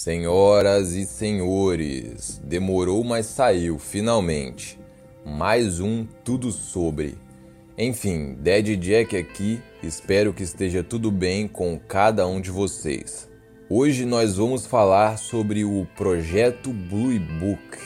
Senhoras e senhores, demorou, mas saiu, finalmente. Mais um Tudo Sobre. Enfim, Dead Jack aqui, espero que esteja tudo bem com cada um de vocês. Hoje nós vamos falar sobre o Projeto Blue Book,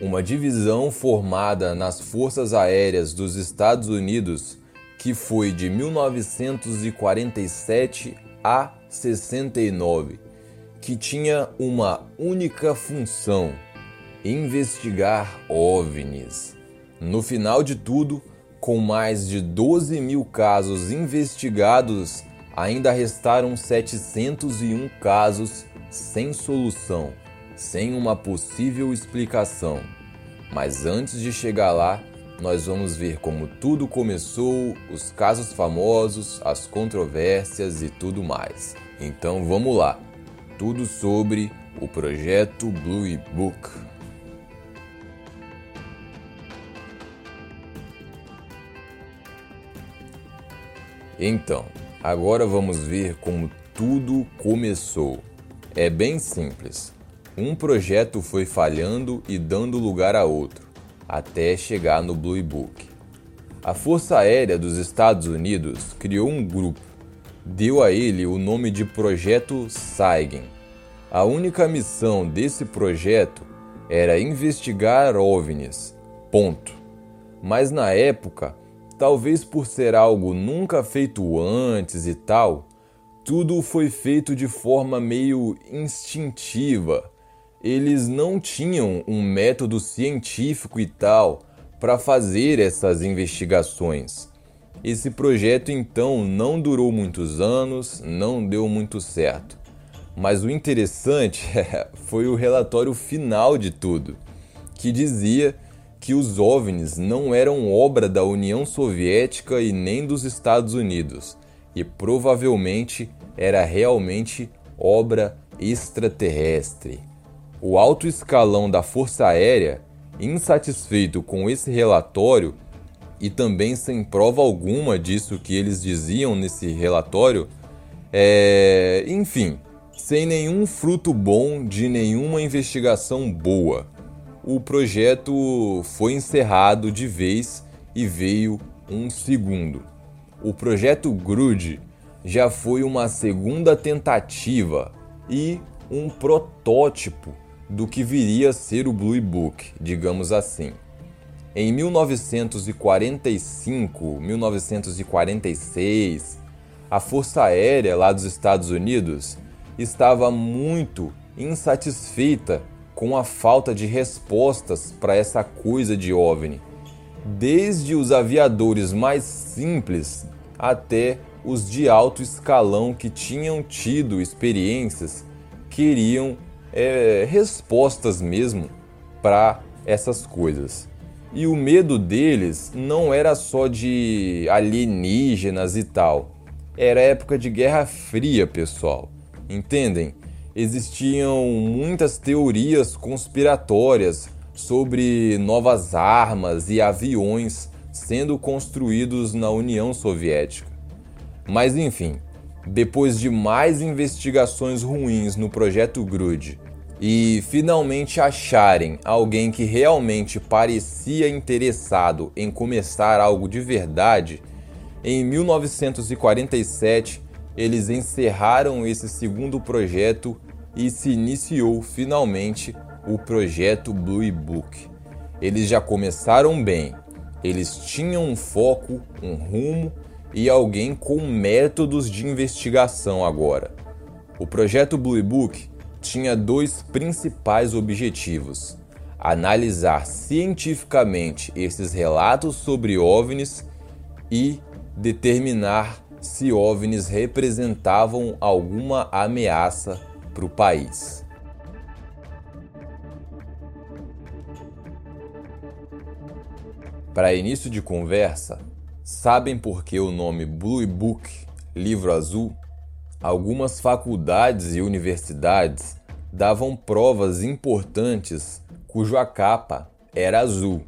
uma divisão formada nas Forças Aéreas dos Estados Unidos que foi de 1947 a 69 que tinha uma única função: investigar OVNIs. No final de tudo, com mais de 12 mil casos investigados, ainda restaram 701 casos sem solução, sem uma possível explicação. Mas antes de chegar lá, nós vamos ver como tudo começou, os casos famosos, as controvérsias e tudo mais. Então vamos lá tudo sobre o projeto Blue Book. Então, agora vamos ver como tudo começou. É bem simples. Um projeto foi falhando e dando lugar a outro, até chegar no Blue Book. A Força Aérea dos Estados Unidos criou um grupo deu a ele o nome de Projeto Saigen. A única missão desse projeto era investigar OVNIs. Ponto. Mas na época, talvez por ser algo nunca feito antes e tal, tudo foi feito de forma meio instintiva. Eles não tinham um método científico e tal para fazer essas investigações. Esse projeto então não durou muitos anos, não deu muito certo. Mas o interessante foi o relatório final de tudo, que dizia que os OVNIs não eram obra da União Soviética e nem dos Estados Unidos, e provavelmente era realmente obra extraterrestre. O alto escalão da Força Aérea, insatisfeito com esse relatório, e também sem prova alguma disso que eles diziam nesse relatório, é... enfim, sem nenhum fruto bom de nenhuma investigação boa. O projeto foi encerrado de vez e veio um segundo. O projeto Grude já foi uma segunda tentativa e um protótipo do que viria a ser o Blue Book, digamos assim. Em 1945, 1946, a Força Aérea lá dos Estados Unidos estava muito insatisfeita com a falta de respostas para essa coisa de OVNI. Desde os aviadores mais simples até os de alto escalão que tinham tido experiências queriam é, respostas mesmo para essas coisas. E o medo deles não era só de alienígenas e tal. Era época de Guerra Fria, pessoal. Entendem? Existiam muitas teorias conspiratórias sobre novas armas e aviões sendo construídos na União Soviética. Mas enfim, depois de mais investigações ruins no projeto Grud e finalmente acharem alguém que realmente parecia interessado em começar algo de verdade, em 1947 eles encerraram esse segundo projeto e se iniciou finalmente o projeto Blue Book. Eles já começaram bem, eles tinham um foco, um rumo e alguém com métodos de investigação agora. O projeto Blue Book tinha dois principais objetivos: analisar cientificamente esses relatos sobre OVNIs e determinar se OVNIs representavam alguma ameaça para o país. Para início de conversa, sabem por que o nome Blue Book, livro azul, Algumas faculdades e universidades davam provas importantes cuja capa era azul.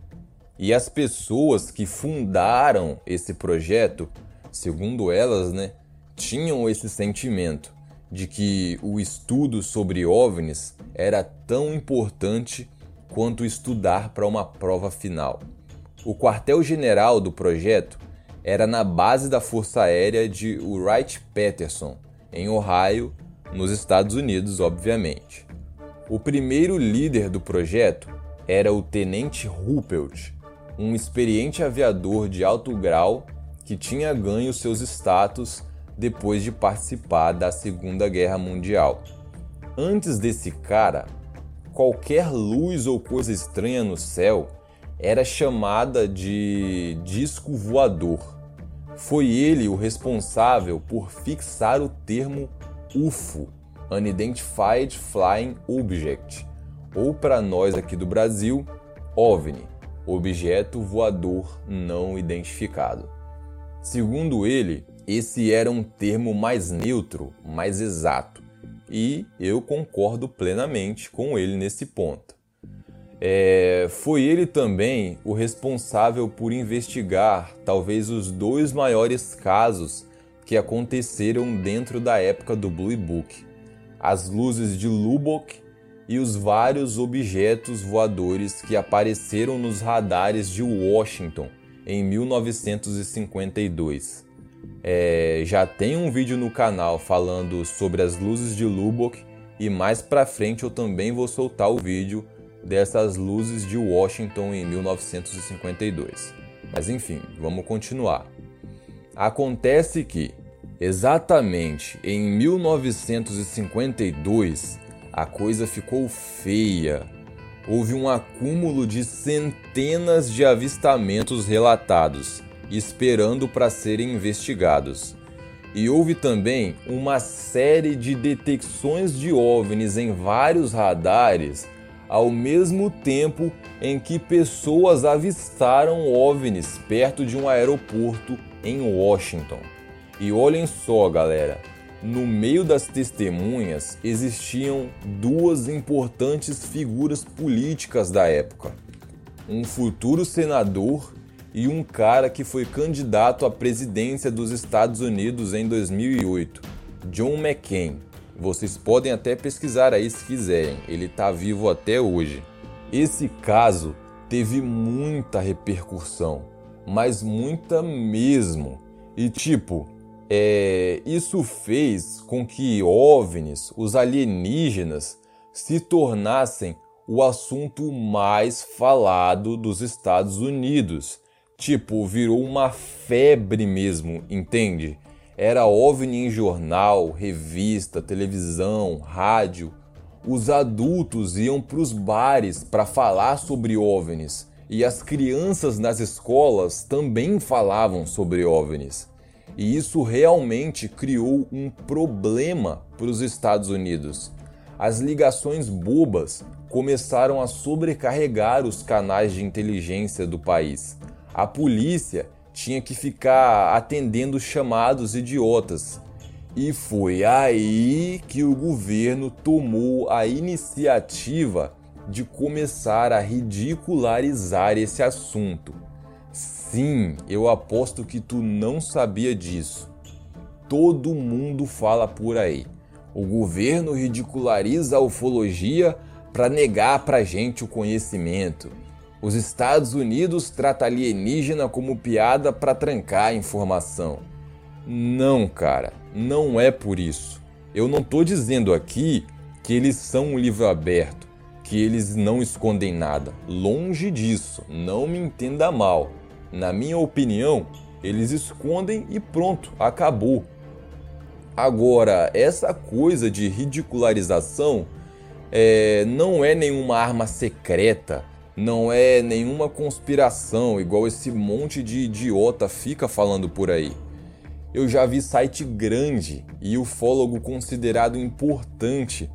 E as pessoas que fundaram esse projeto, segundo elas, né, tinham esse sentimento de que o estudo sobre OVNIs era tão importante quanto estudar para uma prova final. O quartel-general do projeto era na base da Força Aérea de Wright-Patterson, em Ohio, nos Estados Unidos, obviamente. O primeiro líder do projeto era o Tenente Ruppelt, um experiente aviador de alto grau que tinha ganho seus status depois de participar da Segunda Guerra Mundial. Antes desse cara, qualquer luz ou coisa estranha no céu era chamada de disco voador. Foi ele o responsável por fixar o termo UFO, Unidentified Flying Object, ou para nós aqui do Brasil, OVNI, Objeto Voador Não Identificado. Segundo ele, esse era um termo mais neutro, mais exato, e eu concordo plenamente com ele nesse ponto. É, foi ele também o responsável por investigar talvez os dois maiores casos que aconteceram dentro da época do Blue Book: as luzes de Lubbock e os vários objetos voadores que apareceram nos radares de Washington em 1952. É, já tem um vídeo no canal falando sobre as luzes de Lubbock e mais pra frente eu também vou soltar o vídeo dessas luzes de Washington em 1952. Mas enfim, vamos continuar. Acontece que, exatamente em 1952, a coisa ficou feia houve um acúmulo de centenas de avistamentos relatados, esperando para serem investigados. E houve também uma série de detecções de OVNIs em vários radares, ao mesmo tempo em que pessoas avistaram OVNIs perto de um aeroporto em Washington. E olhem só, galera, no meio das testemunhas existiam duas importantes figuras políticas da época: um futuro senador e um cara que foi candidato à presidência dos Estados Unidos em 2008, John McCain. Vocês podem até pesquisar aí se quiserem, ele está vivo até hoje. Esse caso teve muita repercussão, mas muita mesmo. E tipo, é, isso fez com que OVNIs, os alienígenas, se tornassem o assunto mais falado dos Estados Unidos. Tipo, virou uma febre mesmo, entende? Era OVNI em jornal, revista, televisão, rádio. Os adultos iam para os bares para falar sobre OVNIs e as crianças nas escolas também falavam sobre OVNIs. E isso realmente criou um problema para os Estados Unidos. As ligações bobas começaram a sobrecarregar os canais de inteligência do país. A polícia tinha que ficar atendendo chamados idiotas. E foi aí que o governo tomou a iniciativa de começar a ridicularizar esse assunto. Sim, eu aposto que tu não sabia disso. Todo mundo fala por aí. O governo ridiculariza a ufologia para negar pra gente o conhecimento. Os Estados Unidos trata alienígena como piada para trancar a informação. Não, cara, não é por isso. Eu não tô dizendo aqui que eles são um livro aberto, que eles não escondem nada. Longe disso, não me entenda mal. Na minha opinião, eles escondem e pronto, acabou. Agora, essa coisa de ridicularização é, não é nenhuma arma secreta, não é nenhuma conspiração, igual esse monte de idiota fica falando por aí. Eu já vi site grande e ufólogo considerado importante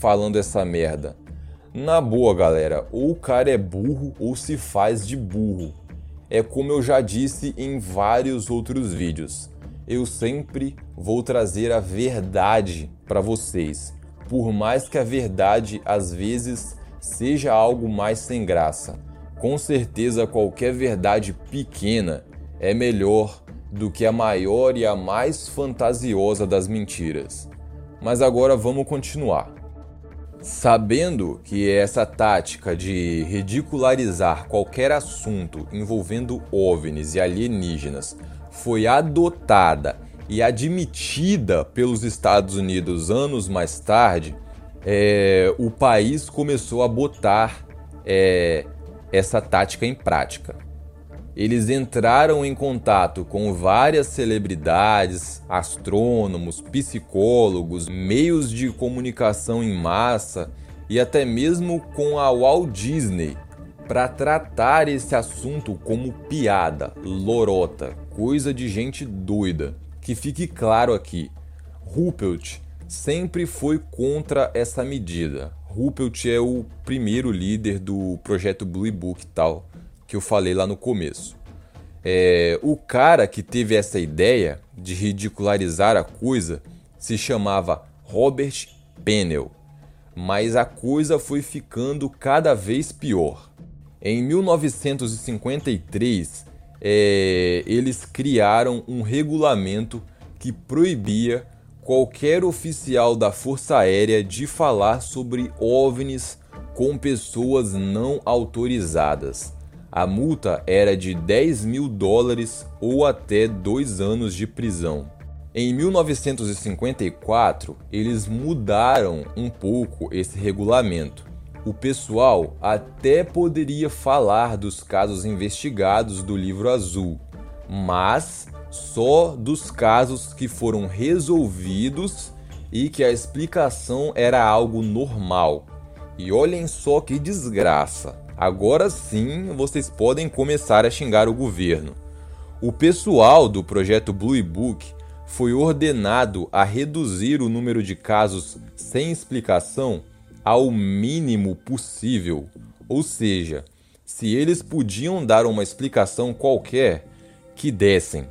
falando essa merda. Na boa, galera, ou o cara é burro ou se faz de burro é como eu já disse em vários outros vídeos. Eu sempre vou trazer a verdade para vocês, por mais que a verdade às vezes seja algo mais sem graça. Com certeza, qualquer verdade pequena é melhor do que a maior e a mais fantasiosa das mentiras. Mas agora vamos continuar. Sabendo que essa tática de ridicularizar qualquer assunto envolvendo OVNIs e alienígenas foi adotada e admitida pelos Estados Unidos anos mais tarde, é, o país começou a botar é, essa tática em prática. Eles entraram em contato com várias celebridades, astrônomos, psicólogos, meios de comunicação em massa e até mesmo com a Walt Disney para tratar esse assunto como piada, lorota, coisa de gente doida. Que fique claro aqui, Ruppelt sempre foi contra essa medida. Ruppelt é o primeiro líder do projeto Blue Book tal que eu falei lá no começo. É, o cara que teve essa ideia de ridicularizar a coisa se chamava Robert Pennell, mas a coisa foi ficando cada vez pior. Em 1953, é, eles criaram um regulamento que proibia qualquer oficial da Força Aérea de falar sobre OVNIs com pessoas não autorizadas. A multa era de 10 mil dólares ou até dois anos de prisão. Em 1954, eles mudaram um pouco esse regulamento. O pessoal até poderia falar dos casos investigados do livro azul, mas só dos casos que foram resolvidos e que a explicação era algo normal. E olhem só que desgraça! Agora sim vocês podem começar a xingar o governo. O pessoal do projeto Blue Book foi ordenado a reduzir o número de casos sem explicação ao mínimo possível. Ou seja, se eles podiam dar uma explicação qualquer, que dessem.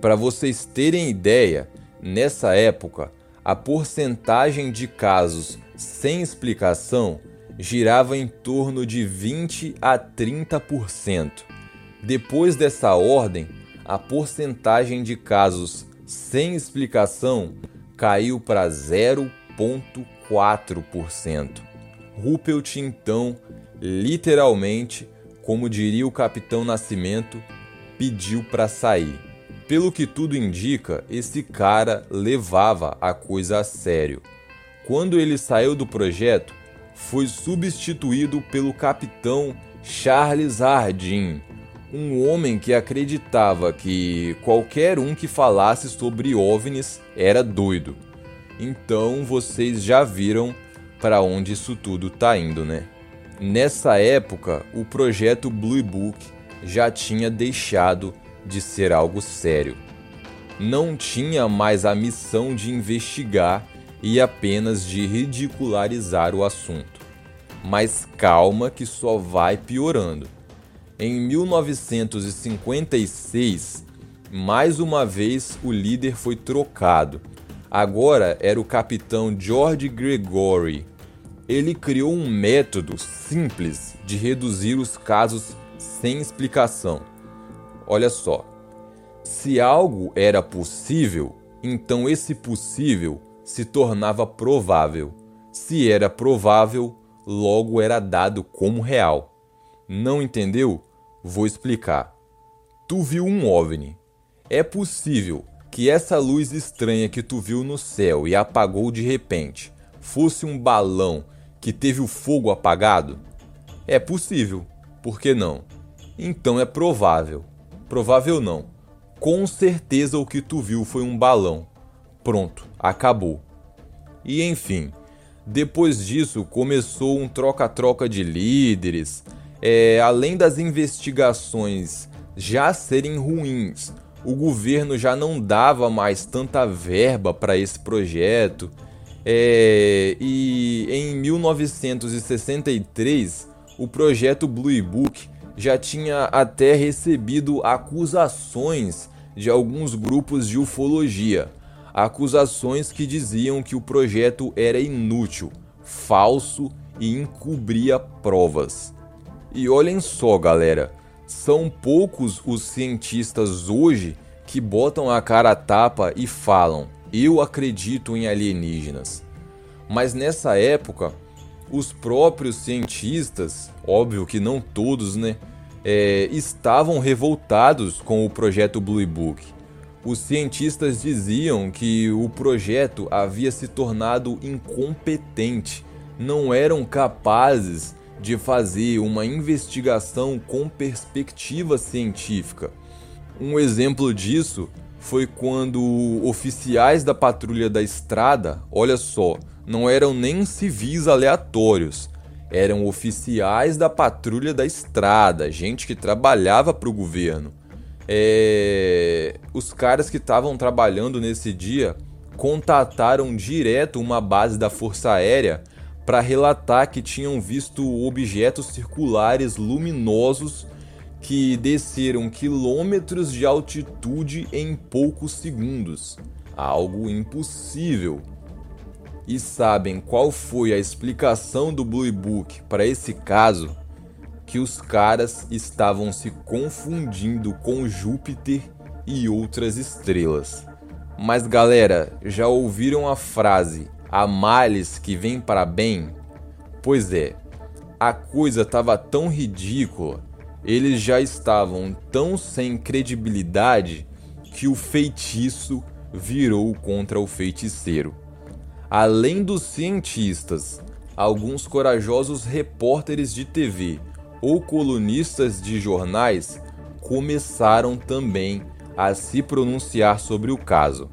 Para vocês terem ideia, nessa época, a porcentagem de casos sem explicação girava em torno de 20 a 30%. Depois dessa ordem, a porcentagem de casos sem explicação caiu para 0,4%. Ruppelt então, literalmente, como diria o capitão Nascimento, pediu para sair. Pelo que tudo indica, esse cara levava a coisa a sério. Quando ele saiu do projeto, foi substituído pelo capitão Charles Hardin, um homem que acreditava que qualquer um que falasse sobre OVNIs era doido. Então vocês já viram para onde isso tudo tá indo, né? Nessa época, o projeto Blue Book já tinha deixado de ser algo sério. Não tinha mais a missão de investigar e apenas de ridicularizar o assunto. Mas calma que só vai piorando. Em 1956, mais uma vez o líder foi trocado. Agora era o capitão George Gregory. Ele criou um método simples de reduzir os casos sem explicação. Olha só, se algo era possível, então esse possível se tornava provável. Se era provável, logo era dado como real. Não entendeu? Vou explicar. Tu viu um OVNI. É possível que essa luz estranha que tu viu no céu e apagou de repente fosse um balão que teve o fogo apagado? É possível. Por que não? Então é provável. Provável não. Com certeza o que tu viu foi um balão. Pronto, acabou. E enfim, depois disso começou um troca-troca de líderes. É, além das investigações já serem ruins, o governo já não dava mais tanta verba para esse projeto. É, e em 1963, o projeto Blue Book já tinha até recebido acusações de alguns grupos de ufologia, acusações que diziam que o projeto era inútil, falso e encobria provas. E olhem só, galera, são poucos os cientistas hoje que botam a cara a tapa e falam: eu acredito em alienígenas. Mas nessa época, os próprios cientistas, óbvio que não todos, né, é, estavam revoltados com o projeto Blue Book. Os cientistas diziam que o projeto havia se tornado incompetente, não eram capazes de fazer uma investigação com perspectiva científica. Um exemplo disso foi quando oficiais da patrulha da estrada, olha só, não eram nem civis aleatórios, eram oficiais da patrulha da estrada, gente que trabalhava para o governo. É... Os caras que estavam trabalhando nesse dia contataram direto uma base da Força Aérea para relatar que tinham visto objetos circulares luminosos que desceram quilômetros de altitude em poucos segundos. Algo impossível. E sabem qual foi a explicação do Blue Book para esse caso? Que os caras estavam se confundindo com Júpiter e outras estrelas. Mas galera, já ouviram a frase há males que vêm para bem? Pois é, a coisa estava tão ridícula, eles já estavam tão sem credibilidade que o feitiço virou contra o feiticeiro. Além dos cientistas, alguns corajosos repórteres de TV ou colunistas de jornais começaram também a se pronunciar sobre o caso.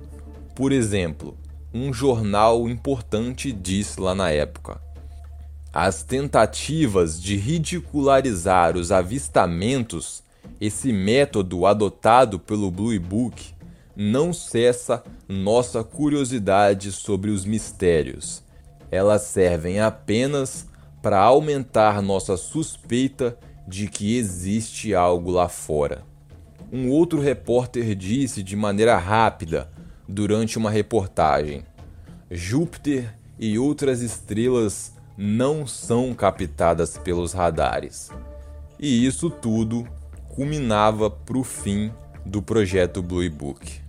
Por exemplo, um jornal importante disse lá na época: as tentativas de ridicularizar os avistamentos, esse método adotado pelo Blue Book, não cessa nossa curiosidade sobre os mistérios. Elas servem apenas para aumentar nossa suspeita de que existe algo lá fora. Um outro repórter disse de maneira rápida durante uma reportagem: Júpiter e outras estrelas não são captadas pelos radares. E isso tudo culminava para o fim do projeto Blue Book.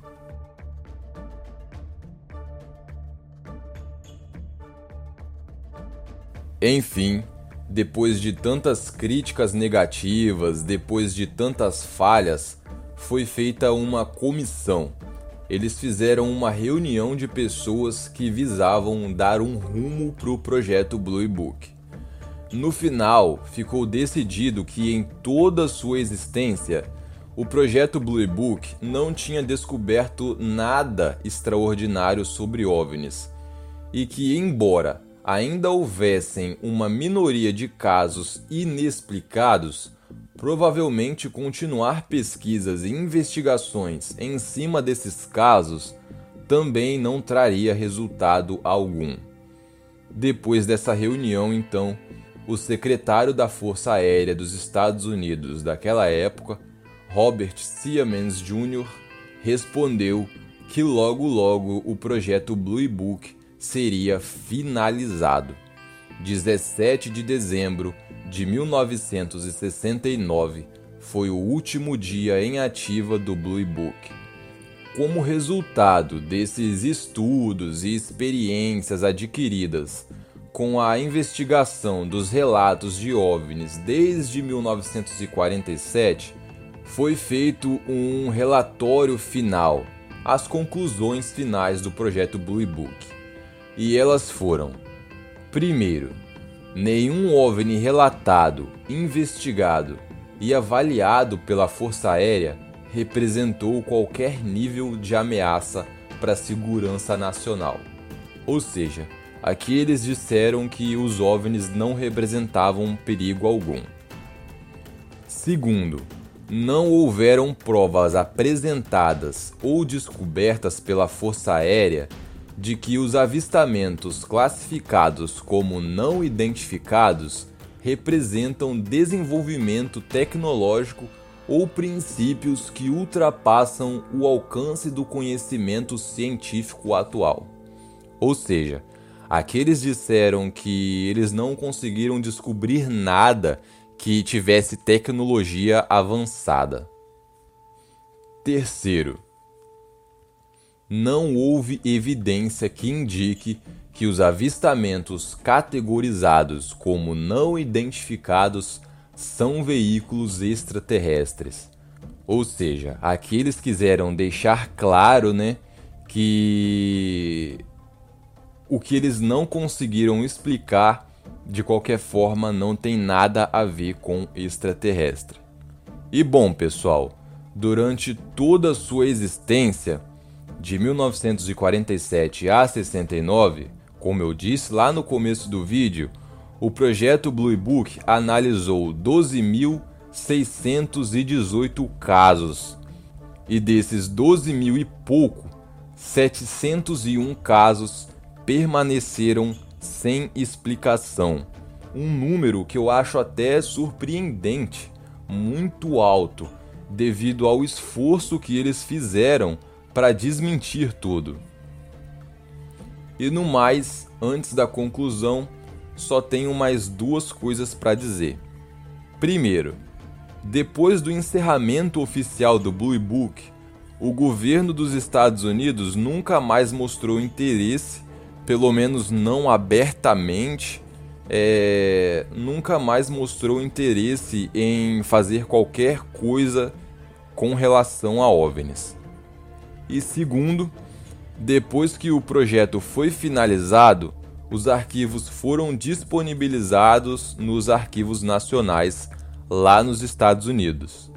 Enfim, depois de tantas críticas negativas, depois de tantas falhas, foi feita uma comissão. Eles fizeram uma reunião de pessoas que visavam dar um rumo para o projeto Blue Book. No final, ficou decidido que em toda sua existência, o projeto Blue Book não tinha descoberto nada extraordinário sobre OVNIs e que, embora ainda houvessem uma minoria de casos inexplicados, provavelmente continuar pesquisas e investigações em cima desses casos também não traria resultado algum. Depois dessa reunião, então, o secretário da Força Aérea dos Estados Unidos daquela época, Robert Siemens Jr., respondeu que logo logo o projeto Blue Book seria finalizado. 17 de dezembro de 1969 foi o último dia em ativa do Blue Book. Como resultado desses estudos e experiências adquiridas com a investigação dos relatos de OVNIs desde 1947, foi feito um relatório final, as conclusões finais do projeto Blue Book e elas foram: primeiro, nenhum OVNI relatado, investigado e avaliado pela Força Aérea representou qualquer nível de ameaça para a segurança nacional. Ou seja, aqui eles disseram que os OVNIs não representavam perigo algum. Segundo, não houveram provas apresentadas ou descobertas pela Força Aérea de que os avistamentos classificados como não identificados representam desenvolvimento tecnológico ou princípios que ultrapassam o alcance do conhecimento científico atual. Ou seja, aqueles disseram que eles não conseguiram descobrir nada que tivesse tecnologia avançada. Terceiro, não houve evidência que indique que os avistamentos categorizados como não identificados são veículos extraterrestres. Ou seja, aqui eles quiseram deixar claro, né, que o que eles não conseguiram explicar de qualquer forma não tem nada a ver com extraterrestre. E bom, pessoal, durante toda a sua existência, de 1947 a 69, como eu disse lá no começo do vídeo, o projeto Blue Book analisou 12.618 casos. E desses 12 mil e pouco, 701 casos permaneceram sem explicação. Um número que eu acho até surpreendente, muito alto, devido ao esforço que eles fizeram para desmentir tudo. E no mais, antes da conclusão, só tenho mais duas coisas para dizer. Primeiro, depois do encerramento oficial do Blue Book, o governo dos Estados Unidos nunca mais mostrou interesse, pelo menos não abertamente, é, nunca mais mostrou interesse em fazer qualquer coisa com relação a OVNIs. E segundo, depois que o projeto foi finalizado, os arquivos foram disponibilizados nos arquivos nacionais lá nos Estados Unidos.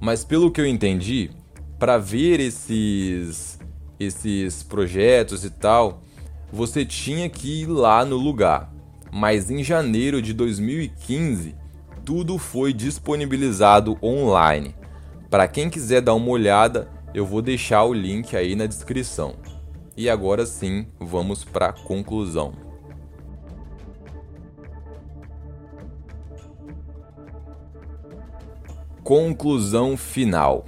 Mas pelo que eu entendi, para ver esses esses projetos e tal, você tinha que ir lá no lugar. Mas em janeiro de 2015, tudo foi disponibilizado online. Para quem quiser dar uma olhada, eu vou deixar o link aí na descrição. E agora sim, vamos para a conclusão. Conclusão final.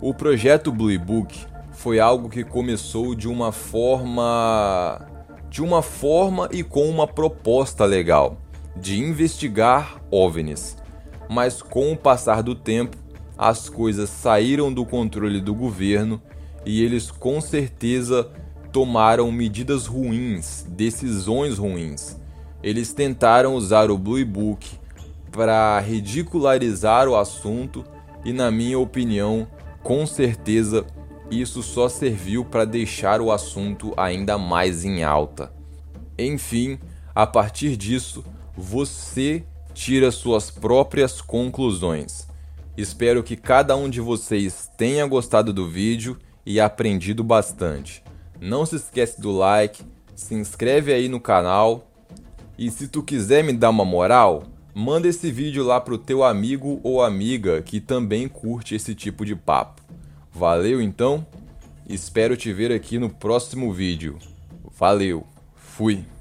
O projeto Blue Book foi algo que começou de uma forma de uma forma e com uma proposta legal de investigar OVNIs. Mas com o passar do tempo, as coisas saíram do controle do governo e eles com certeza tomaram medidas ruins, decisões ruins. Eles tentaram usar o Blue Book para ridicularizar o assunto e, na minha opinião, com certeza isso só serviu para deixar o assunto ainda mais em alta. Enfim, a partir disso, você tira suas próprias conclusões. Espero que cada um de vocês tenha gostado do vídeo e aprendido bastante. Não se esquece do like, se inscreve aí no canal e se tu quiser me dar uma moral, manda esse vídeo lá pro teu amigo ou amiga que também curte esse tipo de papo. Valeu então? Espero te ver aqui no próximo vídeo. Valeu, fui!